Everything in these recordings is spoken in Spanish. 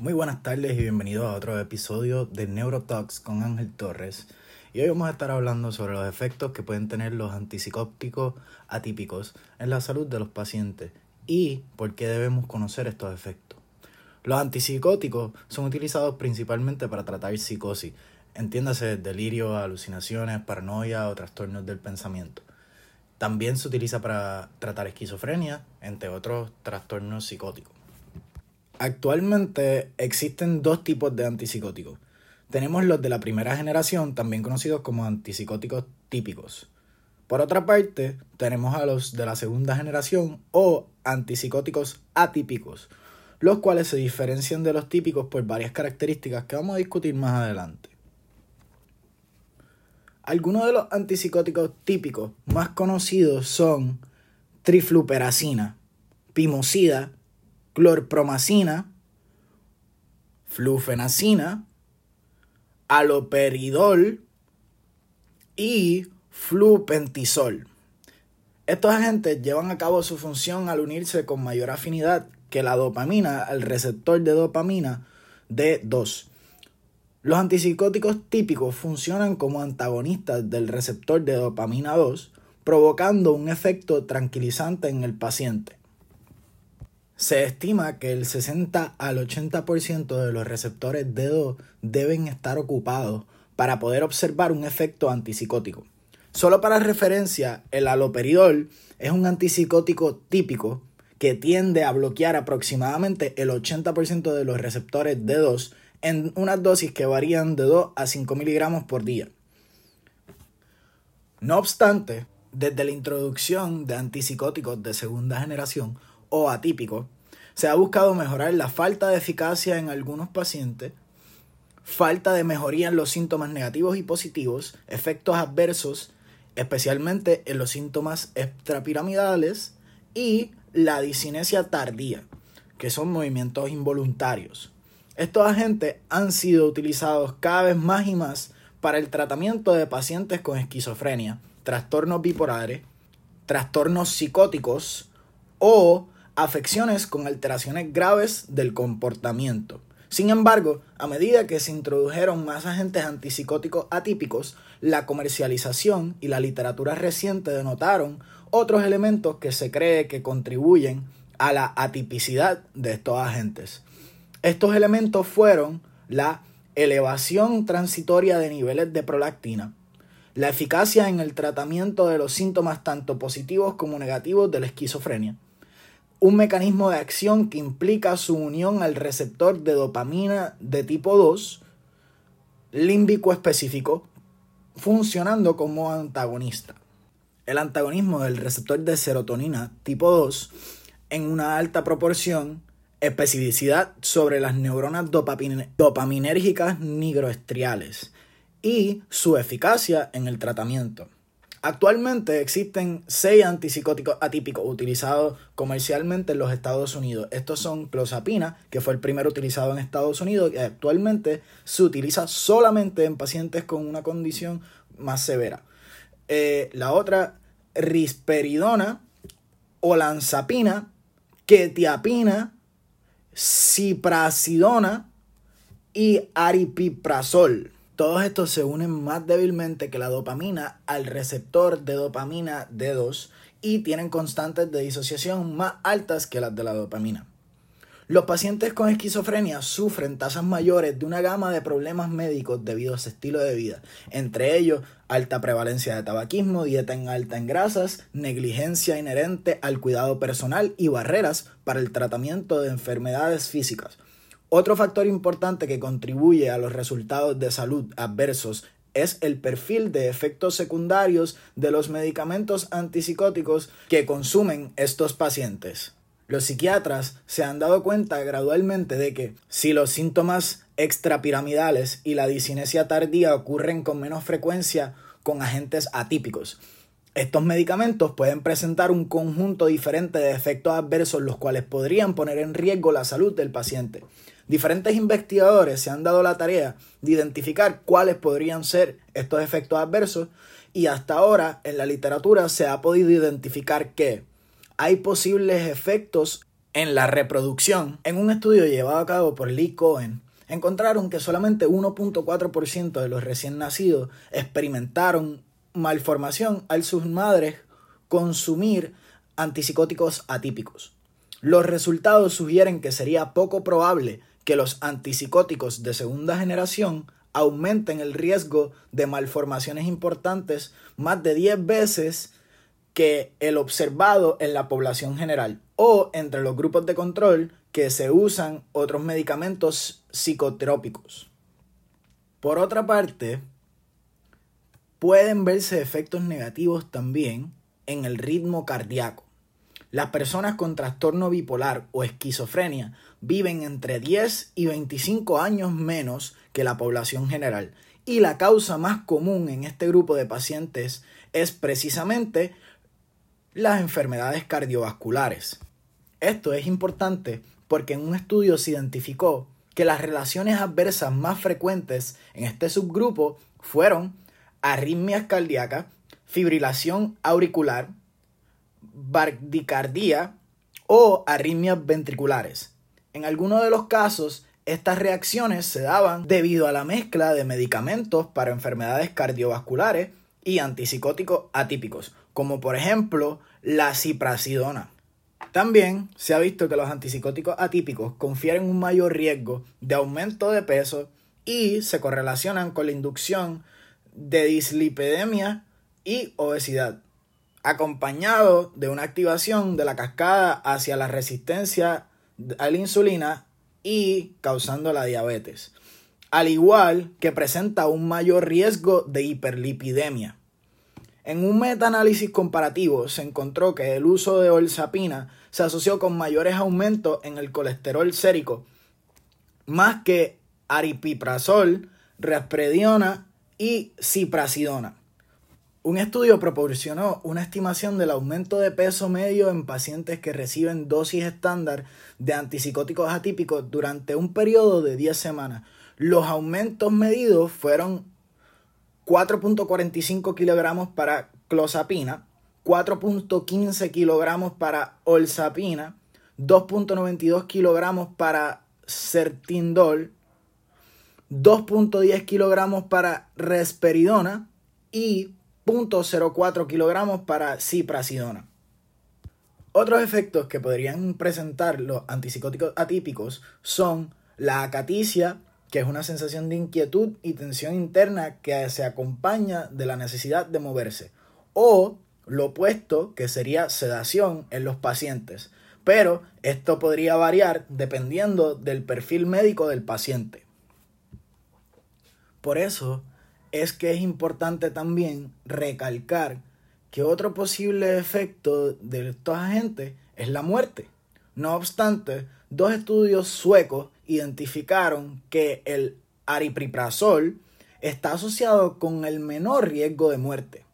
Muy buenas tardes y bienvenidos a otro episodio de Neurotalks con Ángel Torres. Y hoy vamos a estar hablando sobre los efectos que pueden tener los antipsicóticos atípicos en la salud de los pacientes y por qué debemos conocer estos efectos. Los antipsicóticos son utilizados principalmente para tratar psicosis, entiéndase delirio, alucinaciones, paranoia o trastornos del pensamiento. También se utiliza para tratar esquizofrenia, entre otros trastornos psicóticos. Actualmente existen dos tipos de antipsicóticos. Tenemos los de la primera generación, también conocidos como antipsicóticos típicos. Por otra parte, tenemos a los de la segunda generación o antipsicóticos atípicos, los cuales se diferencian de los típicos por varias características que vamos a discutir más adelante. Algunos de los antipsicóticos típicos más conocidos son trifluperacina, pimosida, clorpromacina, flufenacina, aloperidol y flupentisol. Estos agentes llevan a cabo su función al unirse con mayor afinidad que la dopamina al receptor de dopamina D2. Los antipsicóticos típicos funcionan como antagonistas del receptor de dopamina 2, provocando un efecto tranquilizante en el paciente. Se estima que el 60 al 80% de los receptores D2 deben estar ocupados para poder observar un efecto antipsicótico. Solo para referencia, el aloperidol es un antipsicótico típico que tiende a bloquear aproximadamente el 80% de los receptores D2 en unas dosis que varían de 2 a 5 miligramos por día. No obstante, desde la introducción de antipsicóticos de segunda generación, o atípico, se ha buscado mejorar la falta de eficacia en algunos pacientes, falta de mejoría en los síntomas negativos y positivos, efectos adversos, especialmente en los síntomas extrapiramidales y la disinesia tardía, que son movimientos involuntarios. Estos agentes han sido utilizados cada vez más y más para el tratamiento de pacientes con esquizofrenia, trastornos bipolares, trastornos psicóticos o afecciones con alteraciones graves del comportamiento. Sin embargo, a medida que se introdujeron más agentes antipsicóticos atípicos, la comercialización y la literatura reciente denotaron otros elementos que se cree que contribuyen a la atipicidad de estos agentes. Estos elementos fueron la elevación transitoria de niveles de prolactina, la eficacia en el tratamiento de los síntomas tanto positivos como negativos de la esquizofrenia, un mecanismo de acción que implica su unión al receptor de dopamina de tipo 2, límbico específico, funcionando como antagonista. El antagonismo del receptor de serotonina tipo 2 en una alta proporción, especificidad sobre las neuronas dopaminérgicas nigroestriales y su eficacia en el tratamiento. Actualmente existen seis antipsicóticos atípicos utilizados comercialmente en los Estados Unidos. Estos son clozapina, que fue el primero utilizado en Estados Unidos y actualmente se utiliza solamente en pacientes con una condición más severa. Eh, la otra, risperidona, olanzapina, ketiapina, ciprasidona y aripiprazol. Todos estos se unen más débilmente que la dopamina al receptor de dopamina D2 y tienen constantes de disociación más altas que las de la dopamina. Los pacientes con esquizofrenia sufren tasas mayores de una gama de problemas médicos debido a ese estilo de vida, entre ellos alta prevalencia de tabaquismo, dieta en alta en grasas, negligencia inherente al cuidado personal y barreras para el tratamiento de enfermedades físicas. Otro factor importante que contribuye a los resultados de salud adversos es el perfil de efectos secundarios de los medicamentos antipsicóticos que consumen estos pacientes. Los psiquiatras se han dado cuenta gradualmente de que si los síntomas extrapiramidales y la disinesia tardía ocurren con menos frecuencia con agentes atípicos, estos medicamentos pueden presentar un conjunto diferente de efectos adversos los cuales podrían poner en riesgo la salud del paciente. Diferentes investigadores se han dado la tarea de identificar cuáles podrían ser estos efectos adversos y hasta ahora en la literatura se ha podido identificar que hay posibles efectos en la reproducción, en un estudio llevado a cabo por Lee Cohen, encontraron que solamente 1.4% de los recién nacidos experimentaron malformación al sus madres consumir antipsicóticos atípicos. Los resultados sugieren que sería poco probable que los antipsicóticos de segunda generación aumenten el riesgo de malformaciones importantes más de 10 veces que el observado en la población general o entre los grupos de control que se usan otros medicamentos psicotrópicos. Por otra parte, pueden verse efectos negativos también en el ritmo cardíaco. Las personas con trastorno bipolar o esquizofrenia viven entre 10 y 25 años menos que la población general y la causa más común en este grupo de pacientes es precisamente las enfermedades cardiovasculares. Esto es importante porque en un estudio se identificó que las relaciones adversas más frecuentes en este subgrupo fueron arritmias cardíacas, fibrilación auricular, bardicardía o arritmias ventriculares. En algunos de los casos, estas reacciones se daban debido a la mezcla de medicamentos para enfermedades cardiovasculares y antipsicóticos atípicos, como por ejemplo la ciprasidona. También se ha visto que los antipsicóticos atípicos confieren un mayor riesgo de aumento de peso y se correlacionan con la inducción de dislipidemia y obesidad, acompañado de una activación de la cascada hacia la resistencia a la insulina y causando la diabetes, al igual que presenta un mayor riesgo de hiperlipidemia. En un metaanálisis comparativo se encontró que el uso de olzapina se asoció con mayores aumentos en el colesterol sérico, más que aripiprazol, risperidona y ciprasidona. Un estudio proporcionó una estimación del aumento de peso medio en pacientes que reciben dosis estándar de antipsicóticos atípicos durante un periodo de 10 semanas. Los aumentos medidos fueron 4.45 kilogramos para clozapina, 4.15 kilogramos para olzapina, 2.92 kilogramos para certindol, 2.10 kilogramos para resperidona y 0.04 kilogramos para ciprasidona. Otros efectos que podrían presentar los antipsicóticos atípicos son la acaticia, que es una sensación de inquietud y tensión interna que se acompaña de la necesidad de moverse, o lo opuesto, que sería sedación en los pacientes, pero esto podría variar dependiendo del perfil médico del paciente. Por eso es que es importante también recalcar que otro posible efecto de estos agentes es la muerte. No obstante, dos estudios suecos identificaron que el aripiprazol está asociado con el menor riesgo de muerte.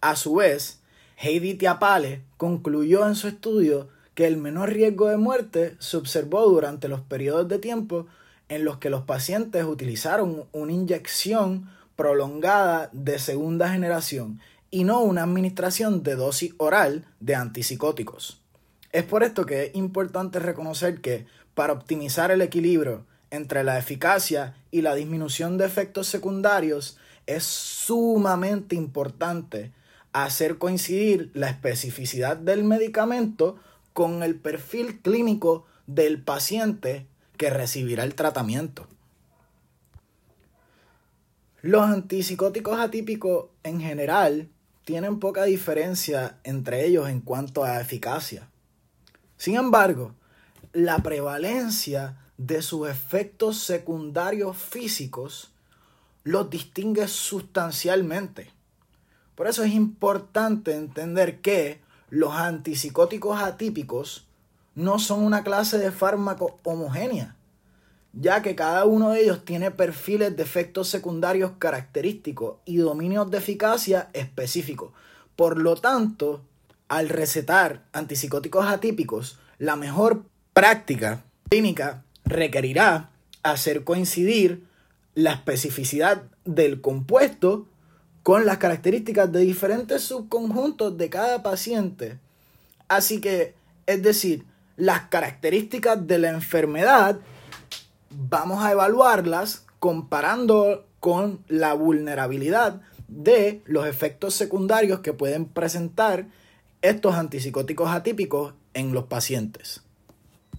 A su vez, Heidi Tiapale concluyó en su estudio que el menor riesgo de muerte se observó durante los periodos de tiempo en los que los pacientes utilizaron una inyección prolongada de segunda generación y no una administración de dosis oral de antipsicóticos. Es por esto que es importante reconocer que para optimizar el equilibrio entre la eficacia y la disminución de efectos secundarios es sumamente importante hacer coincidir la especificidad del medicamento con el perfil clínico del paciente que recibirá el tratamiento. Los antipsicóticos atípicos en general tienen poca diferencia entre ellos en cuanto a eficacia. Sin embargo, la prevalencia de sus efectos secundarios físicos los distingue sustancialmente. Por eso es importante entender que los antipsicóticos atípicos no son una clase de fármaco homogénea, ya que cada uno de ellos tiene perfiles de efectos secundarios característicos y dominios de eficacia específicos. Por lo tanto, al recetar antipsicóticos atípicos, la mejor práctica clínica requerirá hacer coincidir la especificidad del compuesto con las características de diferentes subconjuntos de cada paciente. Así que, es decir, las características de la enfermedad, vamos a evaluarlas comparando con la vulnerabilidad de los efectos secundarios que pueden presentar estos antipsicóticos atípicos en los pacientes.